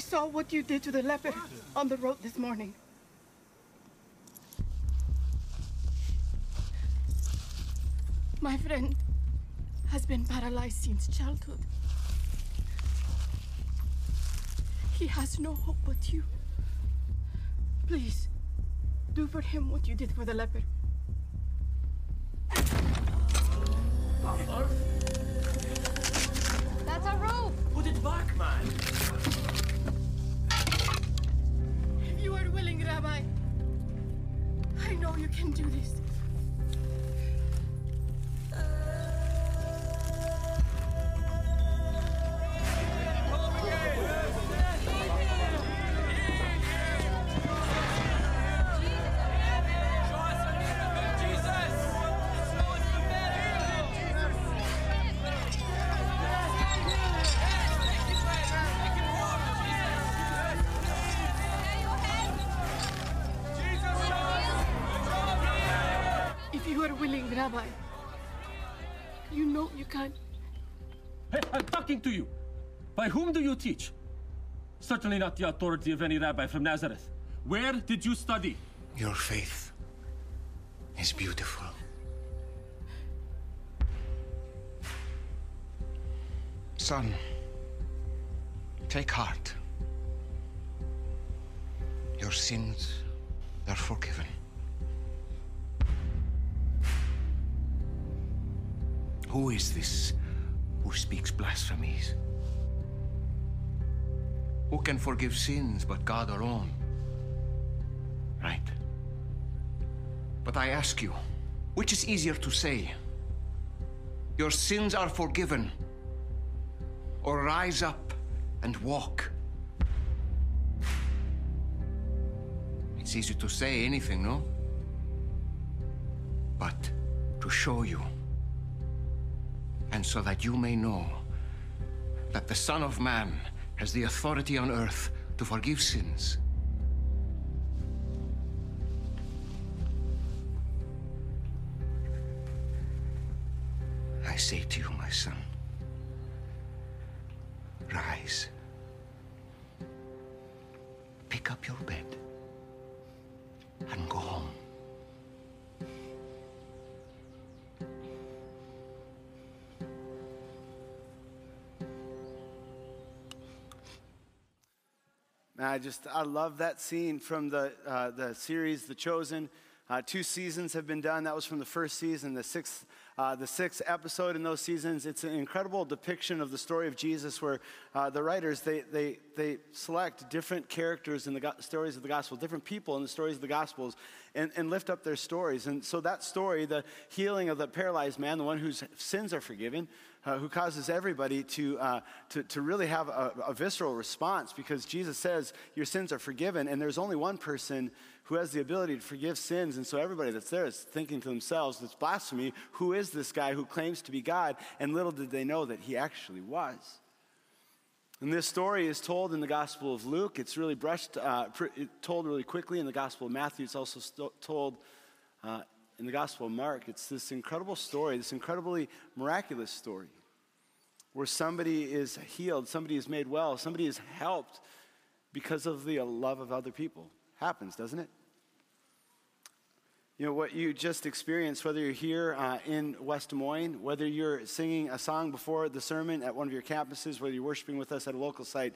saw what you did to the leper on the road this morning. My friend has been paralyzed since childhood. He has no hope but you. Please, do for him what you did for the leper. That's a rope! Put it back, man! Willing, Rabbi, I know you can do this. Do you teach? Certainly not the authority of any rabbi from Nazareth. Where did you study? Your faith is beautiful. Son, take heart. Your sins are forgiven. Who is this who speaks blasphemies? Who can forgive sins but God alone? Right. But I ask you, which is easier to say? Your sins are forgiven, or rise up and walk? It's easy to say anything, no? But to show you, and so that you may know that the Son of Man has the authority on earth to forgive sins. Man, I just I love that scene from the uh, the series The Chosen. Uh, two seasons have been done. That was from the first season, the sixth uh, the sixth episode in those seasons. It's an incredible depiction of the story of Jesus, where uh, the writers they they they select different characters in the go- stories of the gospel, different people in the stories of the gospels, and, and lift up their stories. And so that story, the healing of the paralyzed man, the one whose sins are forgiven, uh, who causes everybody to, uh, to, to really have a, a visceral response because Jesus says, Your sins are forgiven. And there's only one person who has the ability to forgive sins. And so everybody that's there is thinking to themselves, It's blasphemy. Who is this guy who claims to be God? And little did they know that he actually was. And this story is told in the Gospel of Luke. It's really brushed, uh, pr- told really quickly in the Gospel of Matthew. It's also st- told uh, in the Gospel of Mark. It's this incredible story, this incredibly miraculous story, where somebody is healed, somebody is made well, somebody is helped because of the love of other people. Happens, doesn't it? You know, what you just experienced, whether you're here uh, in West Des Moines, whether you're singing a song before the sermon at one of your campuses, whether you're worshiping with us at a local site,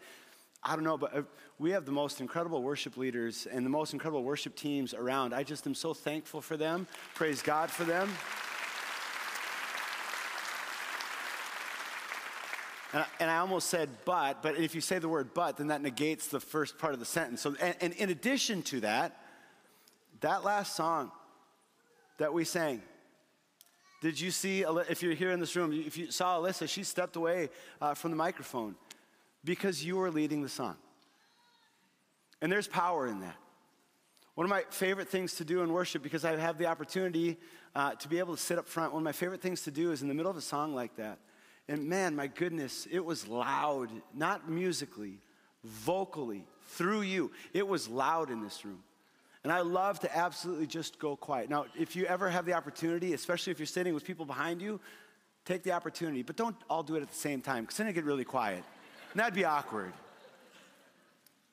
I don't know, but uh, we have the most incredible worship leaders and the most incredible worship teams around. I just am so thankful for them. Praise God for them. And I, and I almost said but, but if you say the word but, then that negates the first part of the sentence. So, and, and in addition to that, that last song that we sang, did you see, if you're here in this room, if you saw Alyssa, she stepped away uh, from the microphone because you were leading the song. And there's power in that. One of my favorite things to do in worship, because I have the opportunity uh, to be able to sit up front, one of my favorite things to do is in the middle of a song like that. And man, my goodness, it was loud, not musically, vocally, through you. It was loud in this room. And I love to absolutely just go quiet. Now, if you ever have the opportunity, especially if you're sitting with people behind you, take the opportunity, but don't all do it at the same time, because then it get really quiet. And that'd be awkward.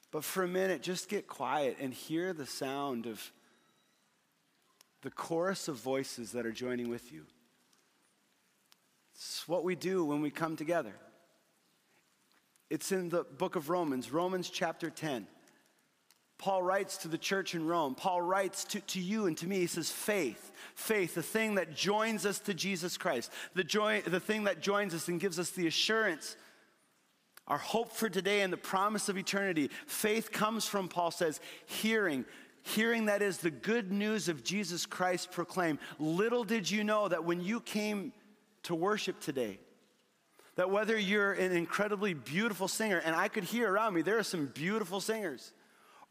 But for a minute, just get quiet and hear the sound of the chorus of voices that are joining with you. It's what we do when we come together. It's in the book of Romans, Romans chapter 10. Paul writes to the church in Rome. Paul writes to, to you and to me. He says, faith, faith, the thing that joins us to Jesus Christ, the, joy, the thing that joins us and gives us the assurance, our hope for today and the promise of eternity. Faith comes from, Paul says, hearing. Hearing that is the good news of Jesus Christ proclaimed. Little did you know that when you came to worship today, that whether you're an incredibly beautiful singer, and I could hear around me, there are some beautiful singers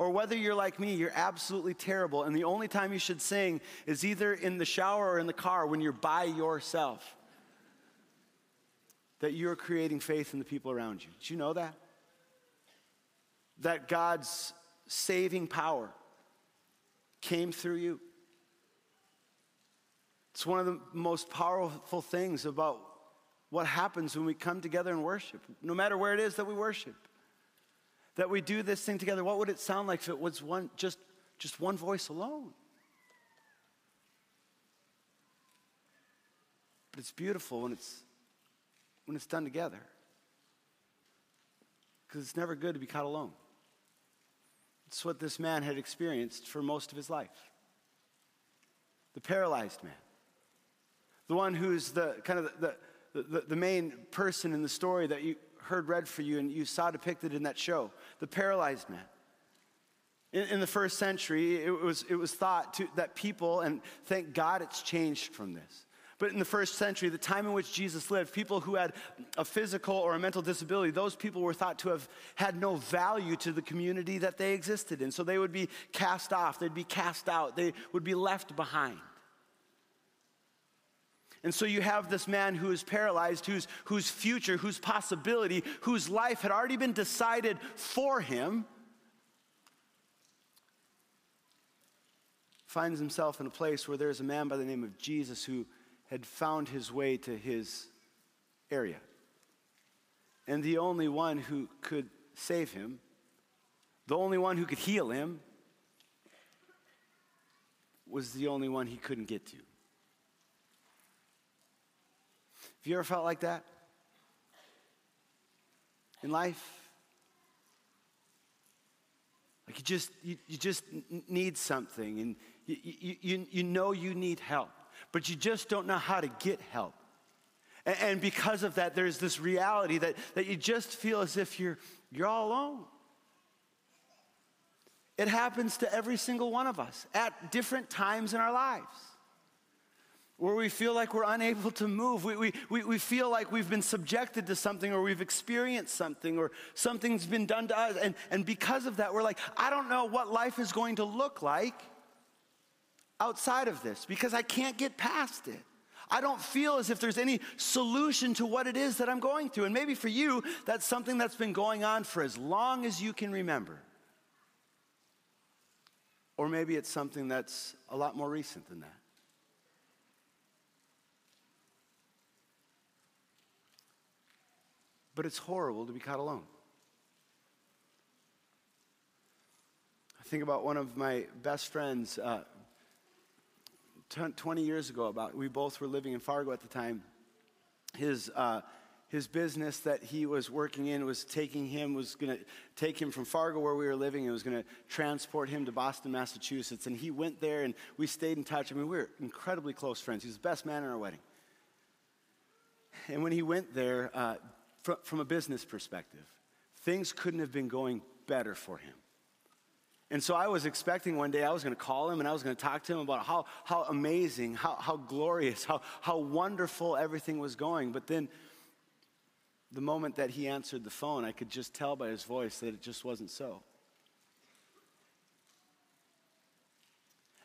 or whether you're like me, you're absolutely terrible, and the only time you should sing is either in the shower or in the car when you're by yourself. That you're creating faith in the people around you. Did you know that? That God's saving power came through you. It's one of the most powerful things about what happens when we come together and worship, no matter where it is that we worship that we do this thing together, what would it sound like if it was one, just, just one voice alone? But it's beautiful when it's, when it's done together. Because it's never good to be caught alone. It's what this man had experienced for most of his life. The paralyzed man. The one who's the kind of the, the, the, the main person in the story that you, heard read for you and you saw depicted in that show the paralyzed man. In, in the first century, it was, it was thought to, that people, and thank God it's changed from this. But in the first century, the time in which Jesus lived, people who had a physical or a mental disability, those people were thought to have had no value to the community that they existed in. So they would be cast off, they'd be cast out, they would be left behind. And so you have this man who is paralyzed, whose, whose future, whose possibility, whose life had already been decided for him, finds himself in a place where there's a man by the name of Jesus who had found his way to his area. And the only one who could save him, the only one who could heal him, was the only one he couldn't get to. Have you ever felt like that? In life? Like you just, you, you just need something and you, you, you, know you need help, but you just don't know how to get help. And, and because of that, there's this reality that, that you just feel as if you're, you're all alone. It happens to every single one of us at different times in our lives where we feel like we're unable to move. We, we, we, we feel like we've been subjected to something or we've experienced something or something's been done to us. And, and because of that, we're like, I don't know what life is going to look like outside of this because I can't get past it. I don't feel as if there's any solution to what it is that I'm going through. And maybe for you, that's something that's been going on for as long as you can remember. Or maybe it's something that's a lot more recent than that. But it's horrible to be caught alone. I think about one of my best friends uh, 20 years ago, about we both were living in Fargo at the time. His, uh, his business that he was working in was taking him, was going to take him from Fargo, where we were living, and was going to transport him to Boston, Massachusetts. And he went there, and we stayed in touch. I mean, we were incredibly close friends. He was the best man at our wedding. And when he went there, uh, from, a business perspective. Things couldn't have been going better for him. And so I was expecting one day I was going to call him and I was going to talk to him about how, how amazing, how, how glorious, how, how wonderful everything was going. But then the moment that he answered the phone, I could just tell by his voice that it just wasn't so.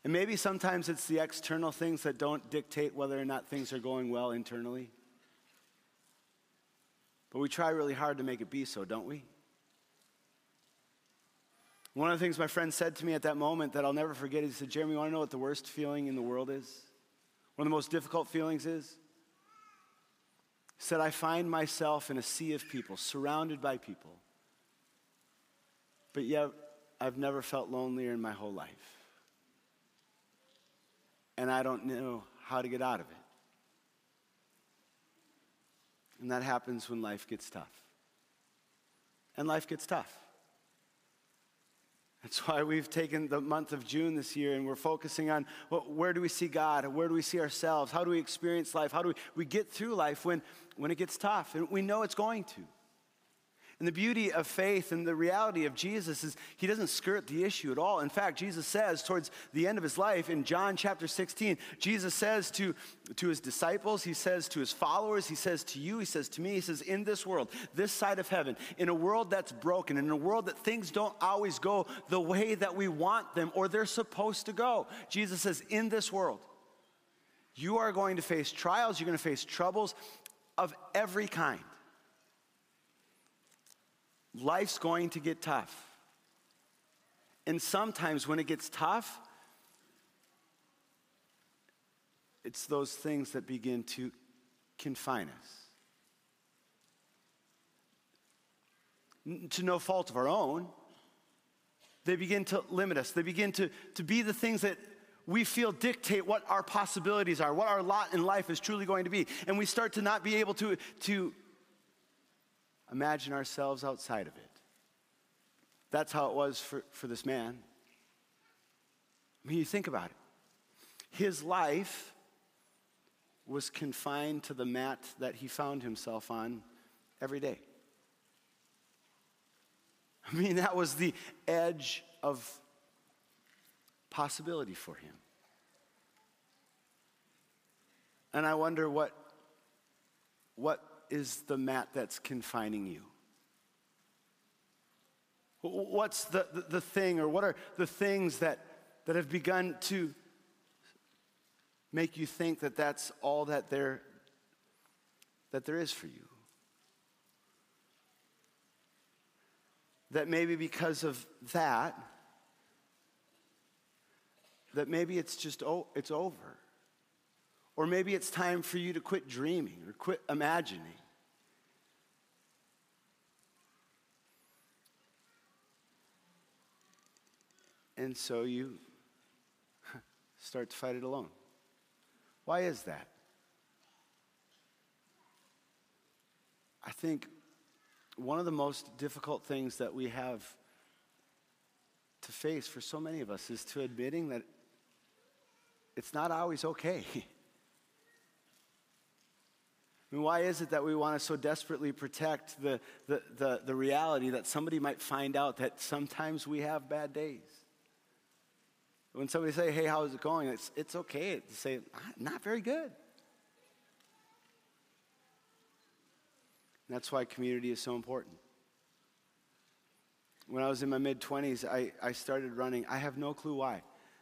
And maybe sometimes it's the external things that don't dictate whether or not things are going well internally. But we try really hard to make it be so, don't we? One of the things my friend said to me at that moment that I'll never forget, is he said, Jeremy, you want to know what the worst feeling in the world is? One of the most difficult feelings is? He said, I find myself in a sea of people, surrounded by people, but yet I've never felt lonelier in my whole life. And I don't know how to get out of it. And that happens when life gets tough. And life gets tough. That's why we've taken the month of June this year and we're focusing on well, where do we see God? Where do we see ourselves? How do we experience life? How do we, we get through life when, when it gets tough? And we know it's going to. And the beauty of faith and the reality of Jesus is he doesn't skirt the issue at all. In fact, Jesus says towards the end of his life in John chapter 16, Jesus says to, to his disciples, he says to his followers, he says to you, he says to me, he says, in this world, this side of heaven, in a world that's broken, in a world that things don't always go the way that we want them or they're supposed to go, Jesus says, in this world, you are going to face trials, you're going to face troubles of every kind life's going to get tough. And sometimes when it gets tough, it's those things that begin to confine us. to no fault of our own, they begin to limit us. They begin to, to be the things that we feel dictate what our possibilities are, what our lot in life is truly going to be. And we start to not be able to, to imagine ourselves outside of it. That's how it was for, for this man. I mean, you think about it. His life was confined to the mat that he found himself on every day. I mean, that was the edge of possibility for him. And I wonder what, what is the mat that's confining you? What's the, the, the, thing, or what are the things that, that have begun to make you think that that's all that there, that there is for you? That maybe because of that, that maybe it's just, oh, it's over. Or maybe it's time for you to quit dreaming or quit imagining. And so you start to fight it alone. Why is that? I think one of the most difficult things that we have to face for so many of us is to admitting that it's not always okay. Why is it that we want to so desperately protect the, the, the, the, reality that somebody might find out that sometimes we have bad days? When somebody say, hey, how's it going? It's, it's okay to say, not very good. And that's why community is so important. When I was in my mid 20s, I, I started running. I have no clue why.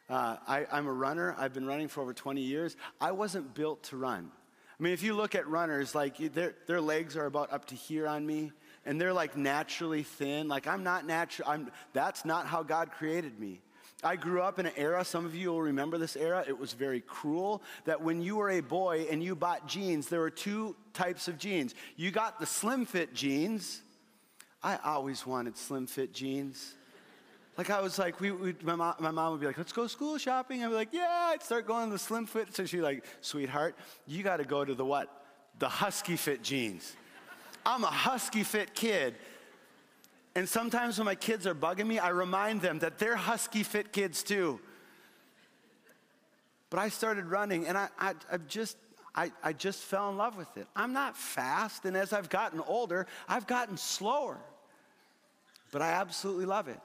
Uh, I, I'm a runner. I've been running for over 20 years. I wasn't built to run. I mean, if you look at runners, like their, their legs are about up to here on me, and they're like naturally thin. Like I'm not natural. I'm, that's not how God created me. I grew up in an era, some of you will remember this era, it was very cruel, that when you were a boy and you bought jeans, there were two types of jeans. You got the slim fit jeans. I always wanted slim fit jeans. Like I was like, we, we my, mom, my mom would be like, let's go school shopping. I'd be like, yeah, I'd start going to the slim fit. So she'd like, sweetheart, you got to go to the what? The husky fit jeans. I'm a husky fit kid. And sometimes when my kids are bugging me, I remind them that they're husky fit kids too. But I started running and I, I, I just, I, I just fell in love with it. I'm not fast, and as I've gotten older, I've gotten slower. But I absolutely love it.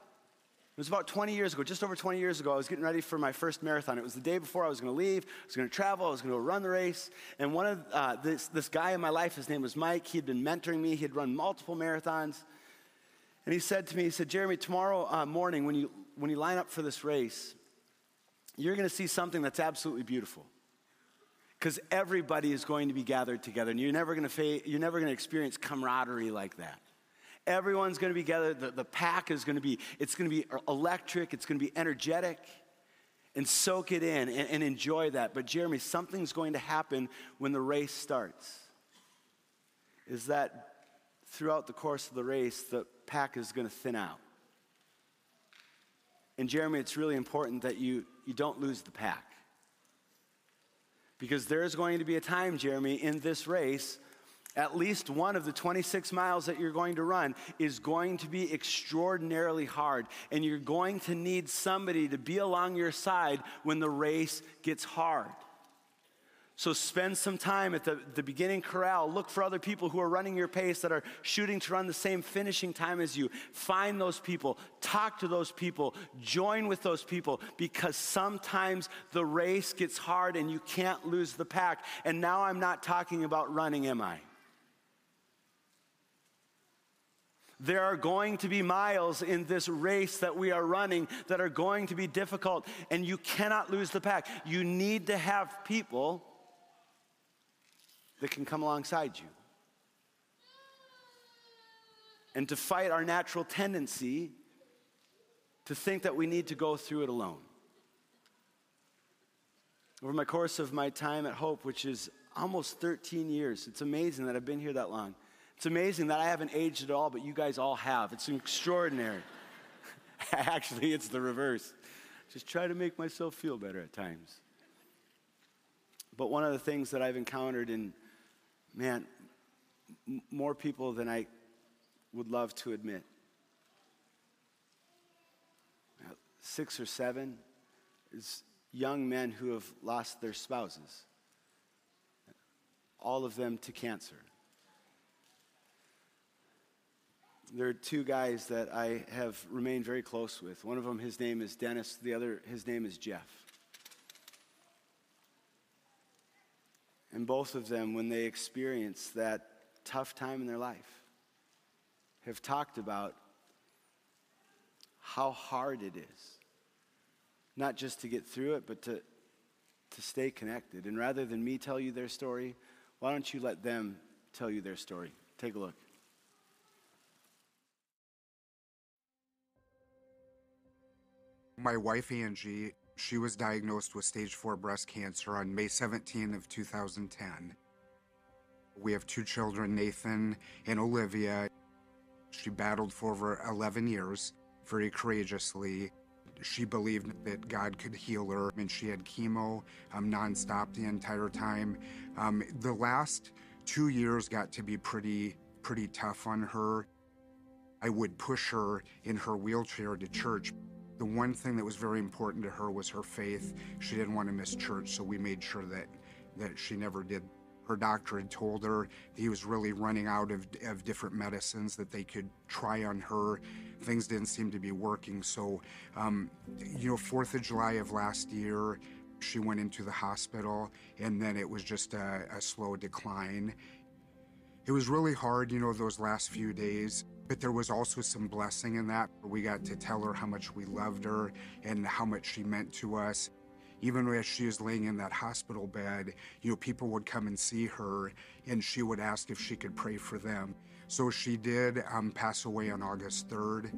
It was about 20 years ago, just over 20 years ago, I was getting ready for my first marathon. It was the day before I was going to leave. I was going to travel. I was going to run the race. And one of uh, this, this guy in my life, his name was Mike. He had been mentoring me. He had run multiple marathons. And he said to me, he said, Jeremy, tomorrow uh, morning when you, when you line up for this race, you're going to see something that's absolutely beautiful. Because everybody is going to be gathered together, and you're never going to fa- you're never going to experience camaraderie like that. Everyone's going to be together. The, the pack is going to be, it's going to be electric. It's going to be energetic. And soak it in and, and enjoy that. But Jeremy, something's going to happen when the race starts. Is that throughout the course of the race, the pack is going to thin out. And Jeremy, it's really important that you, you don't lose the pack. Because there's going to be a time, Jeremy, in this race, at least one of the 26 miles that you're going to run is going to be extraordinarily hard. And you're going to need somebody to be along your side when the race gets hard. So spend some time at the, the beginning corral. Look for other people who are running your pace that are shooting to run the same finishing time as you. Find those people, talk to those people, join with those people because sometimes the race gets hard and you can't lose the pack. And now I'm not talking about running, am I? There are going to be miles in this race that we are running that are going to be difficult, and you cannot lose the pack. You need to have people that can come alongside you. And to fight our natural tendency to think that we need to go through it alone. Over my course of my time at Hope, which is almost 13 years, it's amazing that I've been here that long. It's amazing that I haven't aged at all, but you guys all have. It's extraordinary. Actually, it's the reverse. Just try to make myself feel better at times. But one of the things that I've encountered in man, m- more people than I would love to admit. Six or seven is young men who have lost their spouses, all of them to cancer. There are two guys that I have remained very close with. One of them, his name is Dennis, the other, his name is Jeff. And both of them, when they experience that tough time in their life, have talked about how hard it is. Not just to get through it, but to, to stay connected. And rather than me tell you their story, why don't you let them tell you their story? Take a look. My wife, Angie, she was diagnosed with stage 4 breast cancer on May 17 of 2010. We have two children, Nathan and Olivia. She battled for over 11 years very courageously. She believed that God could heal her, and she had chemo um, nonstop the entire time. Um, the last two years got to be pretty, pretty tough on her. I would push her in her wheelchair to church. The one thing that was very important to her was her faith. She didn't want to miss church, so we made sure that, that she never did. Her doctor had told her he was really running out of, of different medicines that they could try on her. Things didn't seem to be working. So, um, you know, 4th of July of last year, she went into the hospital, and then it was just a, a slow decline. It was really hard, you know, those last few days. But there was also some blessing in that. We got to tell her how much we loved her and how much she meant to us. Even as she was laying in that hospital bed, you know, people would come and see her and she would ask if she could pray for them. So she did um, pass away on August 3rd.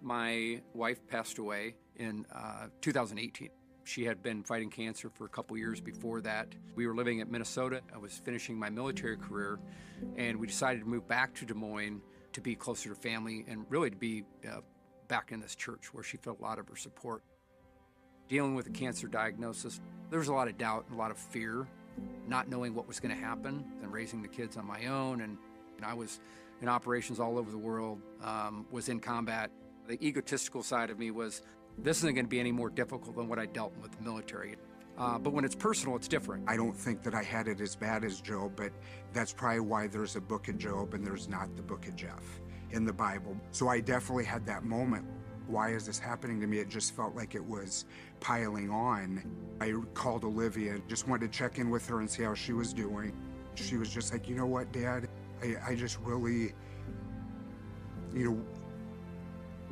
My wife passed away in uh, 2018. She had been fighting cancer for a couple years before that. We were living at Minnesota. I was finishing my military career, and we decided to move back to Des Moines to be closer to family and really to be uh, back in this church where she felt a lot of her support. Dealing with a cancer diagnosis, there was a lot of doubt and a lot of fear, not knowing what was going to happen, and raising the kids on my own. And, and I was in operations all over the world, um, was in combat. The egotistical side of me was this isn't going to be any more difficult than what I dealt with in the military. Uh, but when it's personal, it's different. I don't think that I had it as bad as Job, but that's probably why there's a book of Job and there's not the book of Jeff in the Bible. So I definitely had that moment. Why is this happening to me? It just felt like it was piling on. I called Olivia just wanted to check in with her and see how she was doing. She was just like, you know what, Dad? I, I just really, you know,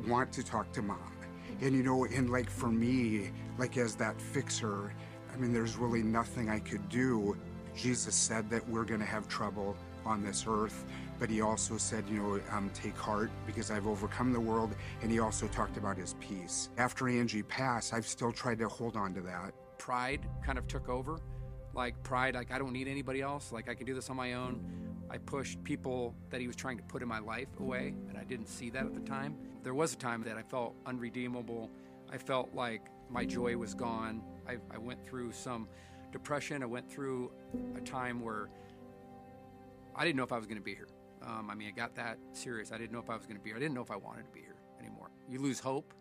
want to talk to mom. And you know, and like for me, like as that fixer, I mean, there's really nothing I could do. Jesus said that we're going to have trouble on this earth, but he also said, you know, um, take heart because I've overcome the world. And he also talked about his peace. After Angie passed, I've still tried to hold on to that. Pride kind of took over. Like, pride, like, I don't need anybody else. Like, I can do this on my own. I pushed people that he was trying to put in my life away, and I didn't see that at the time. There was a time that I felt unredeemable. I felt like my joy was gone. I, I went through some depression. I went through a time where I didn't know if I was going to be here. Um, I mean, it got that serious. I didn't know if I was going to be here. I didn't know if I wanted to be here anymore. You lose hope,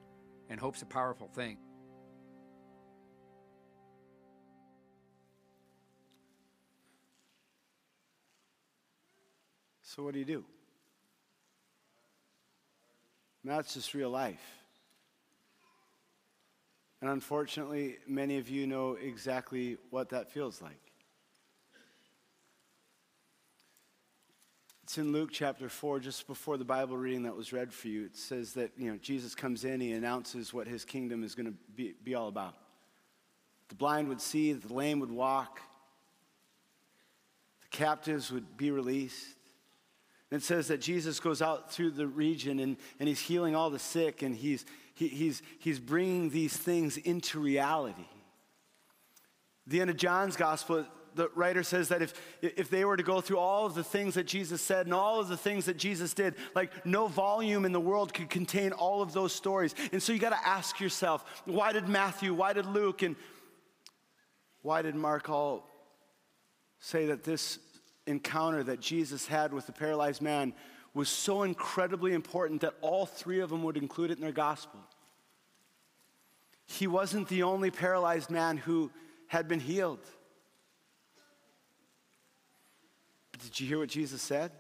and hope's a powerful thing. So, what do you do? And that's just real life. And unfortunately, many of you know exactly what that feels like. It's in Luke chapter 4, just before the Bible reading that was read for you. It says that, you know, Jesus comes in, he announces what his kingdom is going to be, be all about. The blind would see, the lame would walk, the captives would be released. It says that Jesus goes out through the region and, and he's healing all the sick and he's, he, he's, he's bringing these things into reality. The end of John's gospel, the writer says that if, if they were to go through all of the things that Jesus said and all of the things that Jesus did, like no volume in the world could contain all of those stories. And so you got to ask yourself why did Matthew, why did Luke, and why did Mark all say that this encounter that Jesus had with the paralyzed man was so incredibly important that all three of them would include it in their gospel? He wasn't the only paralyzed man who had been healed. But did you hear what Jesus said?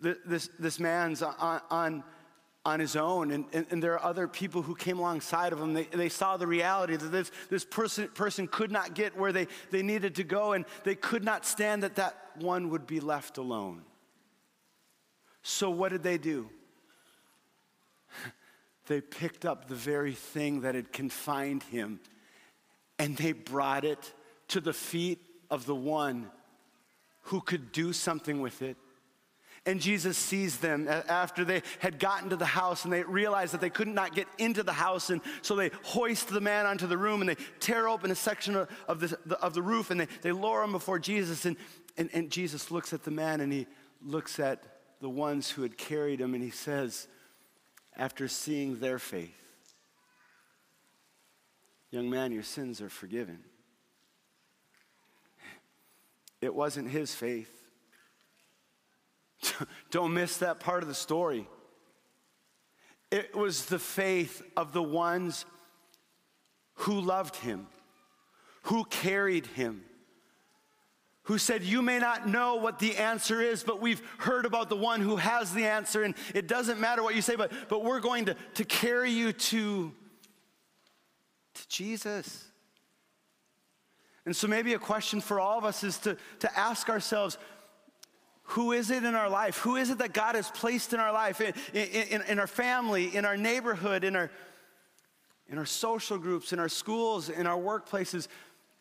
This, this man's on, on, on his own, and, and, and, there are other people who came alongside of him. They, they saw the reality that this, this person, person could not get where they, they needed to go, and they could not stand that that one would be left alone. So, what did they do? they picked up the very thing that had confined him and they brought it to the feet of the one who could do something with it. And Jesus sees them after they had gotten to the house and they realized that they could not get into the house. And so they hoist the man onto the room and they tear open a section of, of, the, of the roof and they, they lower him before Jesus. And, and, and Jesus looks at the man and he looks at the ones who had carried him and he says, after seeing their faith, Young man, your sins are forgiven. It wasn't his faith. Don't miss that part of the story. It was the faith of the ones who loved him, who carried him, who said, You may not know what the answer is, but we've heard about the one who has the answer, and it doesn't matter what you say, but, but we're going to, to carry you to, to Jesus. And so, maybe a question for all of us is to, to ask ourselves who is it in our life? Who is it that God has placed in our life, in, in, in, our family, in our neighborhood, in our, in our social groups, in our schools, in our workplaces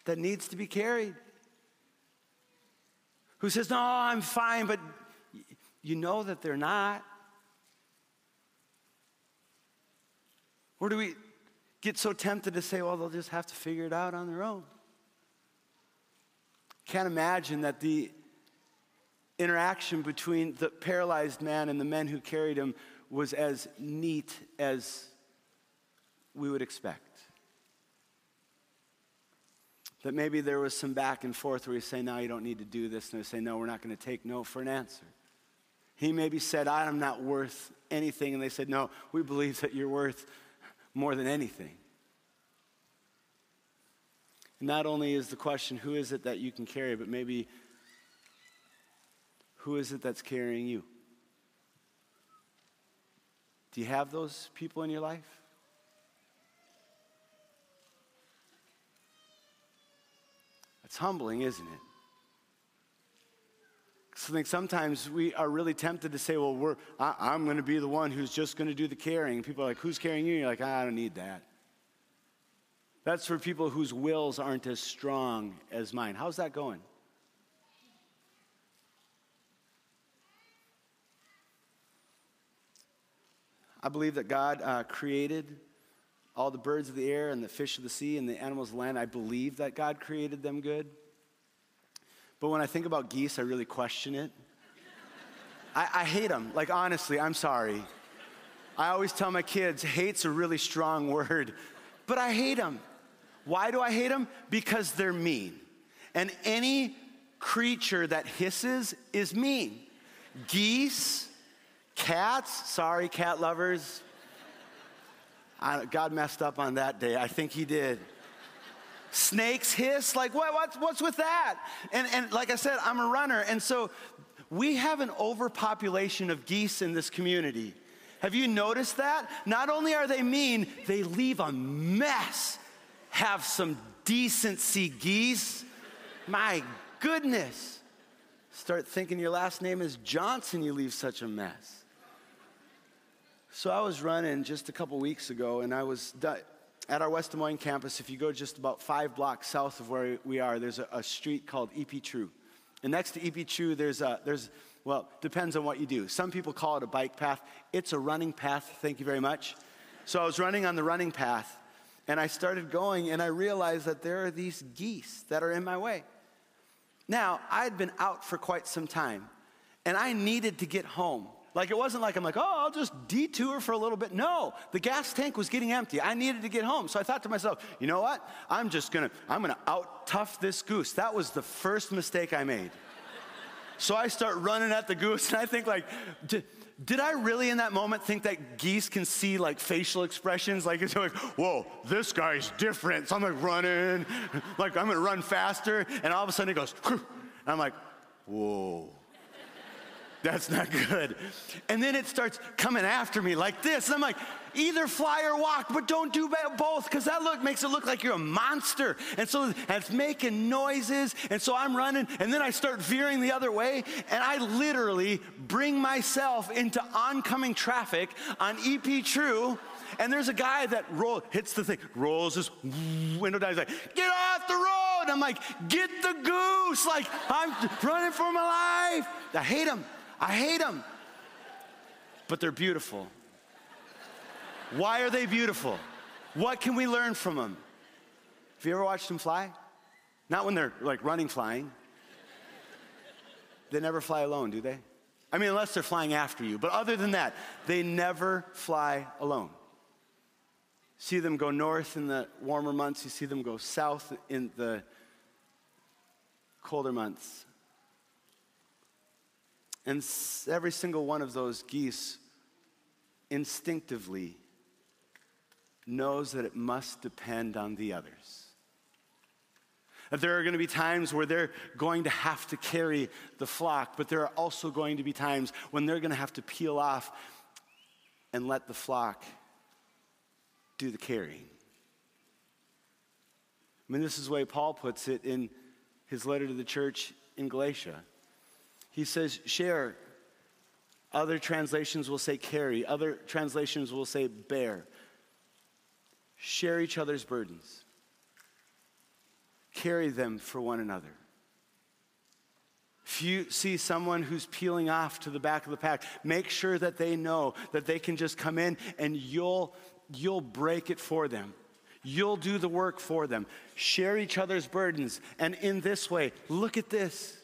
that needs to be carried? Who says, No, I'm fine, but you know that they're not? Or do we get so tempted to say, Well, they'll just have to figure it out on their own? Can't imagine that the interaction between the paralyzed man and the men who carried him was as neat as we would expect. That maybe there was some back and forth where he say, No, you don't need to do this. And they say, No, we're not going to take no for an answer. He maybe said, I'm not worth anything. And they said, No, we believe that you're worth more than anything. And not only is the question, Who is it that you can carry, but maybe who is it that's carrying you? Do you have those people in your life? It's humbling, isn't it? I think sometimes we are really tempted to say, well, we're, I, am going to be the one who's just going to do the carrying. People are like, who's carrying you? And you're like, I don't need that. That's for people whose wills aren't as strong as mine. How's that going? I believe that God uh, created all the birds of the air and the fish of the sea and the animals of the land. I believe that God created them good. but when I think about geese, I really question it. I, I hate them. Like, honestly, I'm sorry. I always tell my kids, hate's a really strong word, but I hate them. Why do I hate them? Because they're mean. And any creature that hisses is mean. Geese, cats, sorry, cat lovers. I, God messed up on that day. I think He did. Snakes hiss, like what, what's, what's with that? And, and like I said, I'm a runner. And so we have an overpopulation of geese in this community. Have you noticed that? Not only are they mean, they leave a mess. Have some decency, geese. My goodness. Start thinking your last name is Johnson, you leave such a mess. So I was running just a couple weeks ago, and I was at our West Des Moines campus. If you go just about five blocks south of where we are, there's a, a street called EP True. And next to EP True, there's a, there's, well, depends on what you do. Some people call it a bike path. It's a running path, thank you very much. So I was running on the running path, and I started going, and I realized that there are these geese that are in my way. Now, I had been out for quite some time, and I needed to get home. Like, it wasn't like I'm like, oh, I'll just detour for a little bit. No, the gas tank was getting empty. I needed to get home. So I thought to myself, you know what? I'm just gonna, I'm gonna out tough this goose. That was the first mistake I made. so I start running at the goose, and I think, like, did I really in that moment think that geese can see like facial expressions? Like it's like, whoa, this guy's different. So I'm like running, like I'm gonna run faster, and all of a sudden it goes, and I'm like, whoa. That's not good. And then it starts coming after me like this. And I'm like, either fly or walk, but don't do both because that look makes it look like you're a monster. And so and it's making noises. And so I'm running, and then I start veering the other way, and I literally bring myself into oncoming traffic on EP True. And there's a guy that roll, hits the thing, rolls his window down. He's like, get off the road. I'm like, get the goose. Like, I'm running for my life. I hate him. I hate them. But they're beautiful. Why are they beautiful? What can we learn from them? Have you ever watched them fly? Not when they're like running flying. They never fly alone, do they? I mean, unless they're flying after you. But other than that, they never fly alone. See them go north in the warmer months, you see them go south in the colder months. And every single one of those geese instinctively knows that it must depend on the others. That there are going to be times where they're going to have to carry the flock, but there are also going to be times when they're going to have to peel off and let the flock do the carrying. I mean, this is the way Paul puts it in his letter to the church in Galatia. He says, share. Other translations will say carry, other translations will say bear. Share each other's burdens, carry them for one another. If you see someone who's peeling off to the back of the pack, make sure that they know that they can just come in and you'll, you'll break it for them. You'll do the work for them. Share each other's burdens. And in this way, look at this.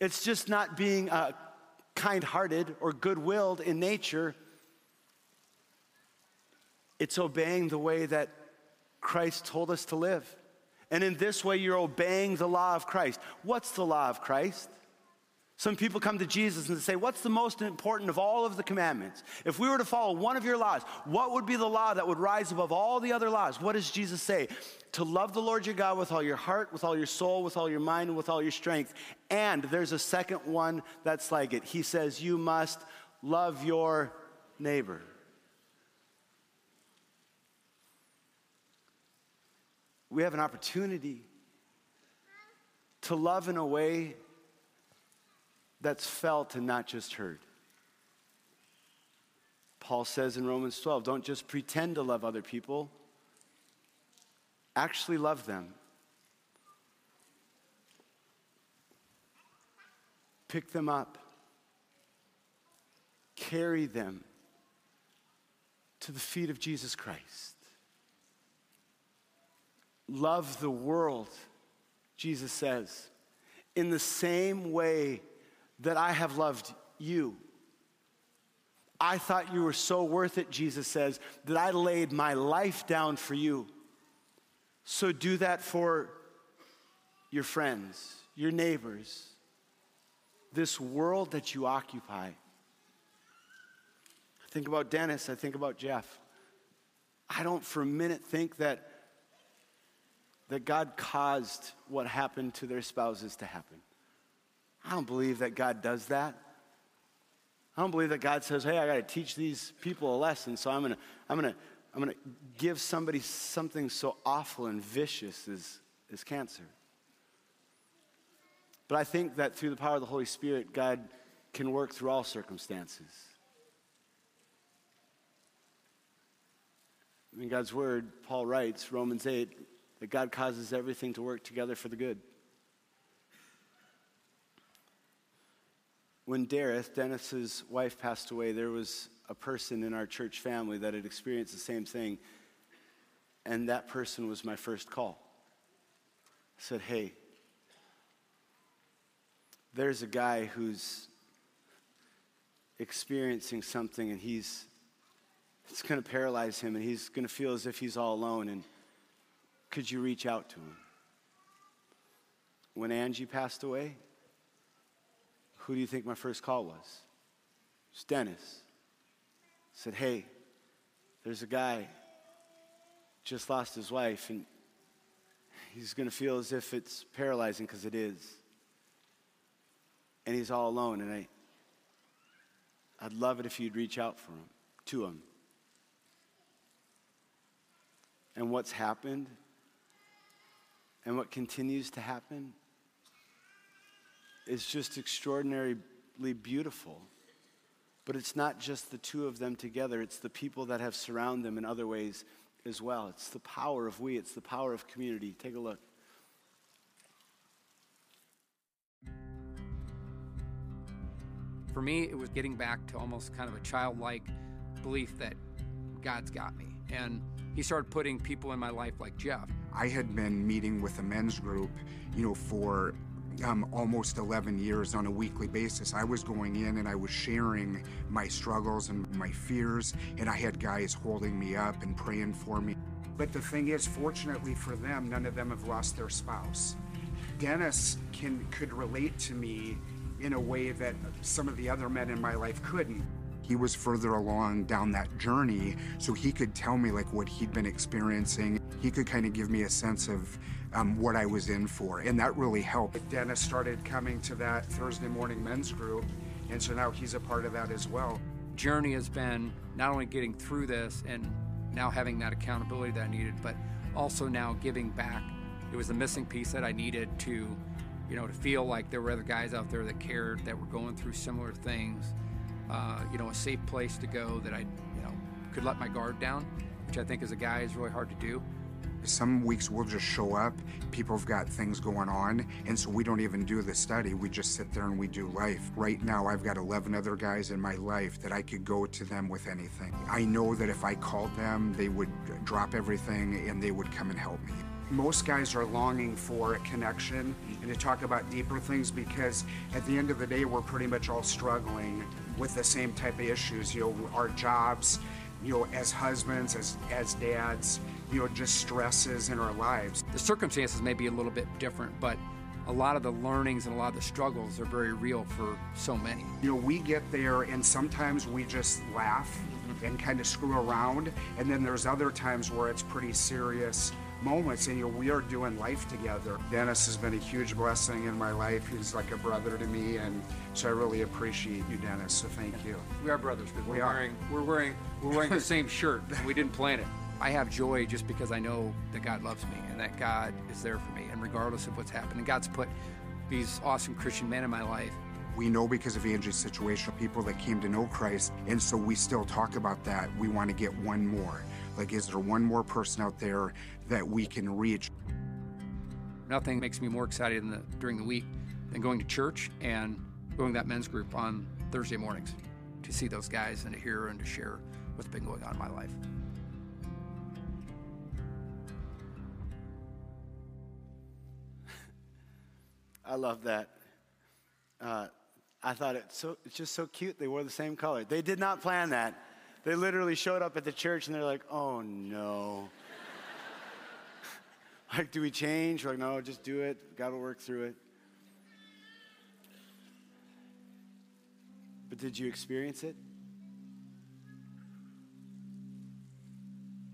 It's just not being uh, kind hearted or good willed in nature. It's obeying the way that Christ told us to live. And in this way, you're obeying the law of Christ. What's the law of Christ? Some people come to Jesus and say, What's the most important of all of the commandments? If we were to follow one of your laws, what would be the law that would rise above all the other laws? What does Jesus say? To love the Lord your God with all your heart, with all your soul, with all your mind, and with all your strength. And there's a second one that's like it. He says, You must love your neighbor. We have an opportunity to love in a way that's felt and not just heard. Paul says in Romans 12 don't just pretend to love other people, actually love them. Pick them up, carry them to the feet of Jesus Christ. Love the world, Jesus says in the same way that I have loved you. I thought you were so worth it, Jesus says, that I laid my life down for you. So do that for your friends, your neighbors, this world that you occupy. I think about Dennis, I think about Jeff. I don't for a minute think that, that God caused what happened to their spouses to happen. I don't believe that God does that. I don't believe that God says, hey, I got to teach these people a lesson, so I'm going to I'm to I'm to give somebody something so awful and vicious as, as cancer. But I think that through the power of the Holy Spirit, God can work through all circumstances. In God's Word, Paul writes, Romans 8, that God causes everything to work together for the good. When Dareth, Dennis's wife, passed away, there was a person in our church family that had experienced the same thing, and that person was my first call. I said, Hey, there's a guy who's experiencing something and he's it's going to paralyze him and he's going to feel as if he's all alone and could you reach out to him when angie passed away who do you think my first call was it was dennis I said hey there's a guy just lost his wife and he's going to feel as if it's paralyzing because it is and he's all alone. And I, I'd love it if you'd reach out for him, to him. And what's happened and what continues to happen is just extraordinarily beautiful. But it's not just the two of them together, it's the people that have surrounded them in other ways as well. It's the power of we, it's the power of community. Take a look. For me, it was getting back to almost kind of a childlike belief that God's got me. And he started putting people in my life like Jeff. I had been meeting with a men's group, you know, for um, almost 11 years on a weekly basis. I was going in and I was sharing my struggles and my fears, and I had guys holding me up and praying for me. But the thing is, fortunately for them, none of them have lost their spouse. Dennis can could relate to me in a way that some of the other men in my life couldn't. He was further along down that journey, so he could tell me like what he'd been experiencing. He could kind of give me a sense of um, what I was in for, and that really helped. Dennis started coming to that Thursday morning men's group, and so now he's a part of that as well. Journey has been not only getting through this and now having that accountability that I needed, but also now giving back. It was the missing piece that I needed to you know, to feel like there were other guys out there that cared, that were going through similar things. Uh, you know, a safe place to go that I, you know, could let my guard down, which I think as a guy is really hard to do. Some weeks we'll just show up, people have got things going on, and so we don't even do the study. We just sit there and we do life. Right now, I've got 11 other guys in my life that I could go to them with anything. I know that if I called them, they would drop everything and they would come and help me most guys are longing for a connection and to talk about deeper things because at the end of the day, we're pretty much all struggling with the same type of issues. You know, our jobs, you know, as husbands, as, as dads, you know, just stresses in our lives. The circumstances may be a little bit different, but a lot of the learnings and a lot of the struggles are very real for so many. You know, we get there and sometimes we just laugh mm-hmm. and kind of screw around, and then there's other times where it's pretty serious moments and you know, we are doing life together. Dennis has been a huge blessing in my life. He's like a brother to me and so I really appreciate you, Dennis. So thank you. We are brothers because we we're are. wearing we're wearing we're wearing the same shirt. We didn't plan it. I have joy just because I know that God loves me and that God is there for me and regardless of what's happening. God's put these awesome Christian men in my life we know because of Angie's situation, people that came to know Christ, and so we still talk about that. We want to get one more. Like, is there one more person out there that we can reach? Nothing makes me more excited the, during the week than going to church and going to that men's group on Thursday mornings to see those guys and to hear and to share what's been going on in my life. I love that. Uh, I thought it's so it's just so cute. They wore the same color. They did not plan that. They literally showed up at the church and they're like, "Oh no." Like, do we change? We're like, no, just do it. God will work through it. But did you experience it?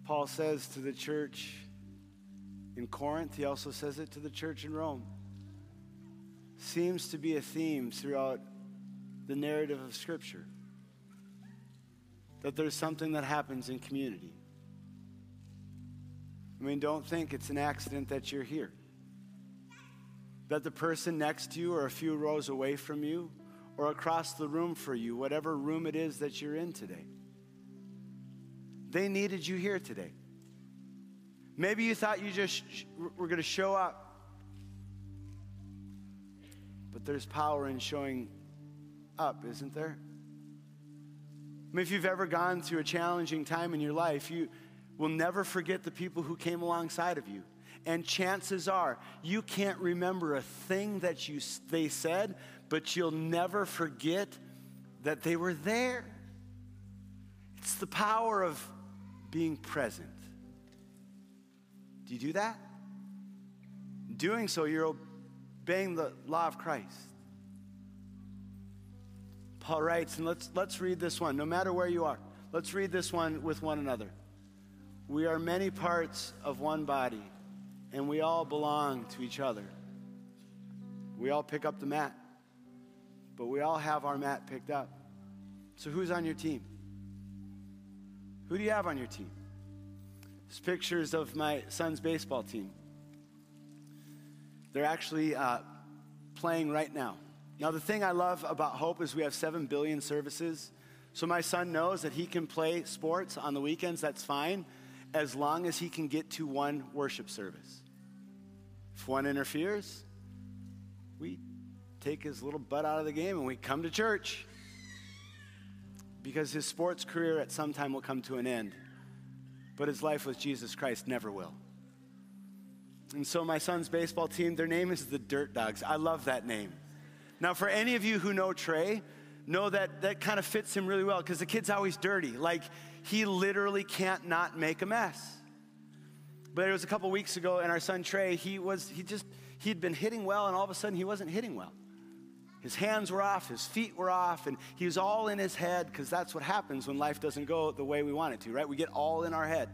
Paul says to the church in Corinth, he also says it to the church in Rome. Seems to be a theme throughout the narrative of Scripture that there's something that happens in community. I mean, don't think it's an accident that you're here. That the person next to you or a few rows away from you or across the room for you, whatever room it is that you're in today, they needed you here today. Maybe you thought you just were going to show up. But there's power in showing up, isn't there? I mean, if you've ever gone through a challenging time in your life, you will never forget the people who came alongside of you. And chances are, you can't remember a thing that you, they said, but you'll never forget that they were there. It's the power of being present. Do you do that? doing so, you're obeying the law of Christ. Paul writes, and let's, let's read this one, no matter where you are. Let's read this one with one another. We are many parts of one body, and we all belong to each other. We all pick up the mat, but we all have our mat picked up. So, who's on your team? Who do you have on your team? There's pictures of my son's baseball team. They're actually uh, playing right now. Now, the thing I love about Hope is we have 7 billion services. So my son knows that he can play sports on the weekends, that's fine, as long as he can get to one worship service. If one interferes, we take his little butt out of the game and we come to church because his sports career at some time will come to an end, but his life with Jesus Christ never will. And so, my son's baseball team, their name is the Dirt Dogs. I love that name. Now, for any of you who know Trey, know that that kind of fits him really well because the kid's always dirty. Like, he literally can't not make a mess. But it was a couple weeks ago, and our son Trey, he was, he just, he'd been hitting well, and all of a sudden he wasn't hitting well. His hands were off, his feet were off, and he was all in his head because that's what happens when life doesn't go the way we want it to, right? We get all in our head.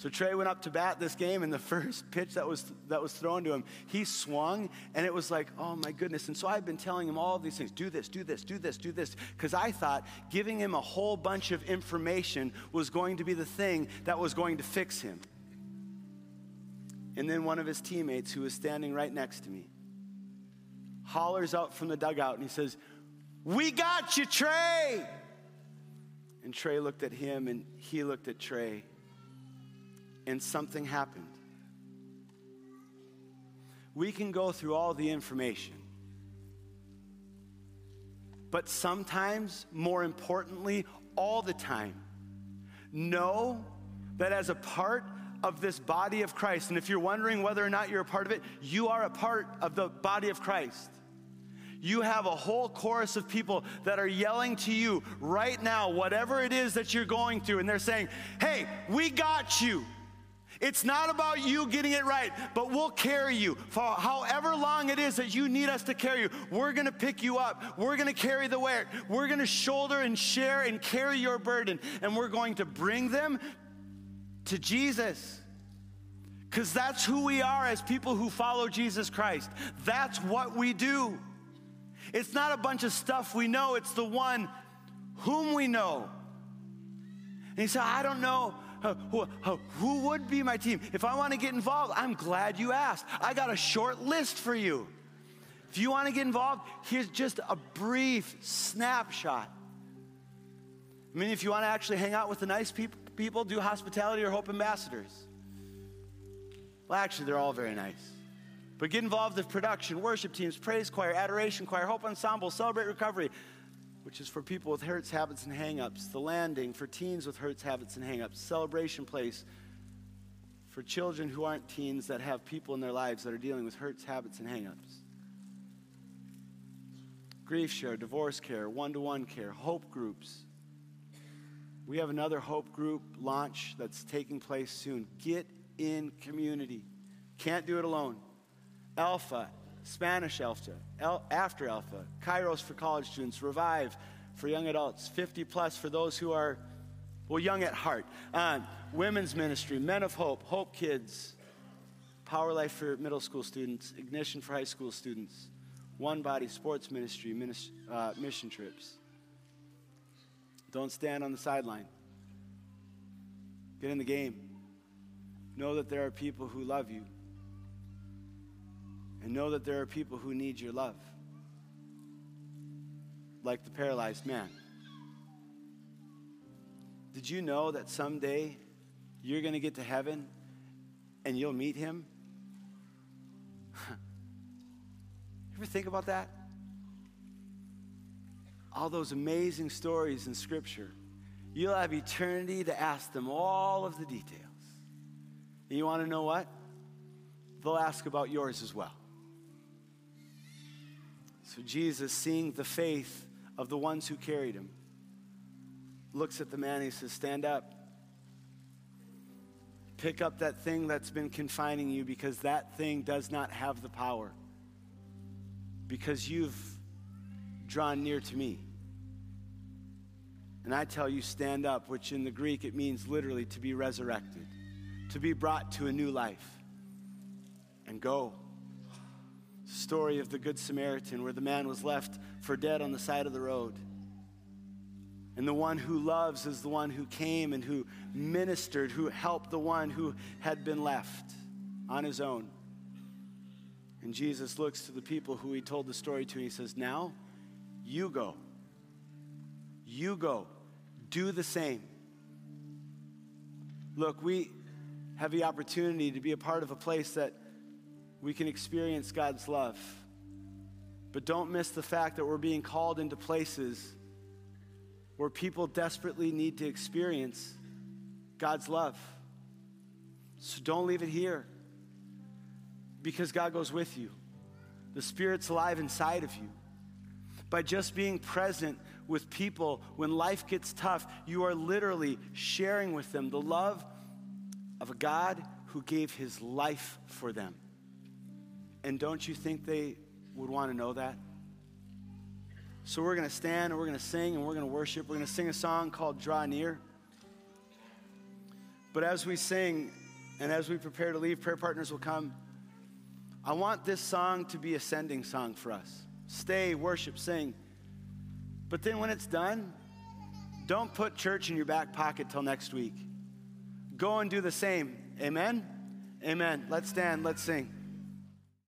So Trey went up to bat this game, and the first pitch that was that was thrown to him, he swung, and it was like, oh my goodness. And so I've been telling him all these things: do this, do this, do this, do this, because I thought giving him a whole bunch of information was going to be the thing that was going to fix him. And then one of his teammates, who was standing right next to me, hollers out from the dugout and he says, We got you, Trey. And Trey looked at him and he looked at Trey, and something happened. We can go through all the information, but sometimes, more importantly, all the time, know that as a part of this body of Christ, and if you're wondering whether or not you're a part of it, you are a part of the body of Christ you have a whole chorus of people that are yelling to you right now, whatever it is that you're going through, and they're saying, Hey, we got you. It's not about you getting it right, but we'll carry you for however long it is that you need us to carry you. We're going to pick you up. We're going to carry the weight. We're going to shoulder and share and carry your burden, and we're going to bring them to Jesus. Because that's who we are as people who follow Jesus Christ. That's what we do. It's not a bunch of stuff we know, it's the one whom we know. And he said, I don't know. Who, who would be my team? If I want to get involved, I'm glad you asked. I got a short list for you. If you want to get involved, here's just a brief snapshot. I mean, if you want to actually hang out with the nice people, people do hospitality or hope ambassadors. Well, actually, they're all very nice. But get involved with production, worship teams, praise choir, adoration choir, hope ensemble, celebrate recovery, which is for people with hurts, habits, and hangups. The landing for teens with hurts, habits, and hangups. Celebration place for children who aren't teens that have people in their lives that are dealing with hurts, habits, and hangups. grief share, divorce care, one to one care, hope groups. We have another hope group launch that's taking place soon. Get in community. Can't do it alone. Alpha, Spanish Alpha, El- After Alpha, Kairos for college students, Revive for young adults, 50 plus for those who are, well, young at heart. Uh, women's ministry, Men of Hope, Hope Kids, Power Life for middle school students, Ignition for high school students, One Body Sports Ministry, minis- uh, mission trips. Don't stand on the sideline. Get in the game. Know that there are people who love you. And know that there are people who need your love. Like the paralyzed man. Did you know that someday you're going to get to heaven and you'll meet him? ever think about that? all those amazing stories in Scripture, you'll have eternity to ask them all of the details. And you want to know what? They'll ask about yours as well. So Jesus, seeing the faith of the ones who carried him, looks at the man and he says, Stand up. Pick up that thing that's been confining you because that thing does not have the power. Because you've drawn near to me. And I tell you, stand up, which in the Greek it means literally to be resurrected, to be brought to a new life, and go. Story of the Good Samaritan, where the man was left for dead on the side of the road. And the one who loves is the one who came and who ministered, who helped the one who had been left on his own. And Jesus looks to the people who he told the story to, and he says, Now you go. You go. Do the same. Look, we have the opportunity to be a part of a place that we can experience God's love. But don't miss the fact that we're being called into places where people desperately need to experience God's love. So don't leave it here because God goes with you. The Spirit's alive inside of you. By just being present with people when life gets tough, you are literally sharing with them the love of a God who gave his life for them. And don't you think they would want to know that? So we're going to stand and we're going to sing and we're going to worship. We're going to sing a song called Draw Near. But as we sing and as we prepare to leave, prayer partners will come. I want this song to be a sending song for us. Stay, worship, sing. But then when it's done, don't put church in your back pocket till next week. Go and do the same. Amen? Amen. Let's stand, let's sing.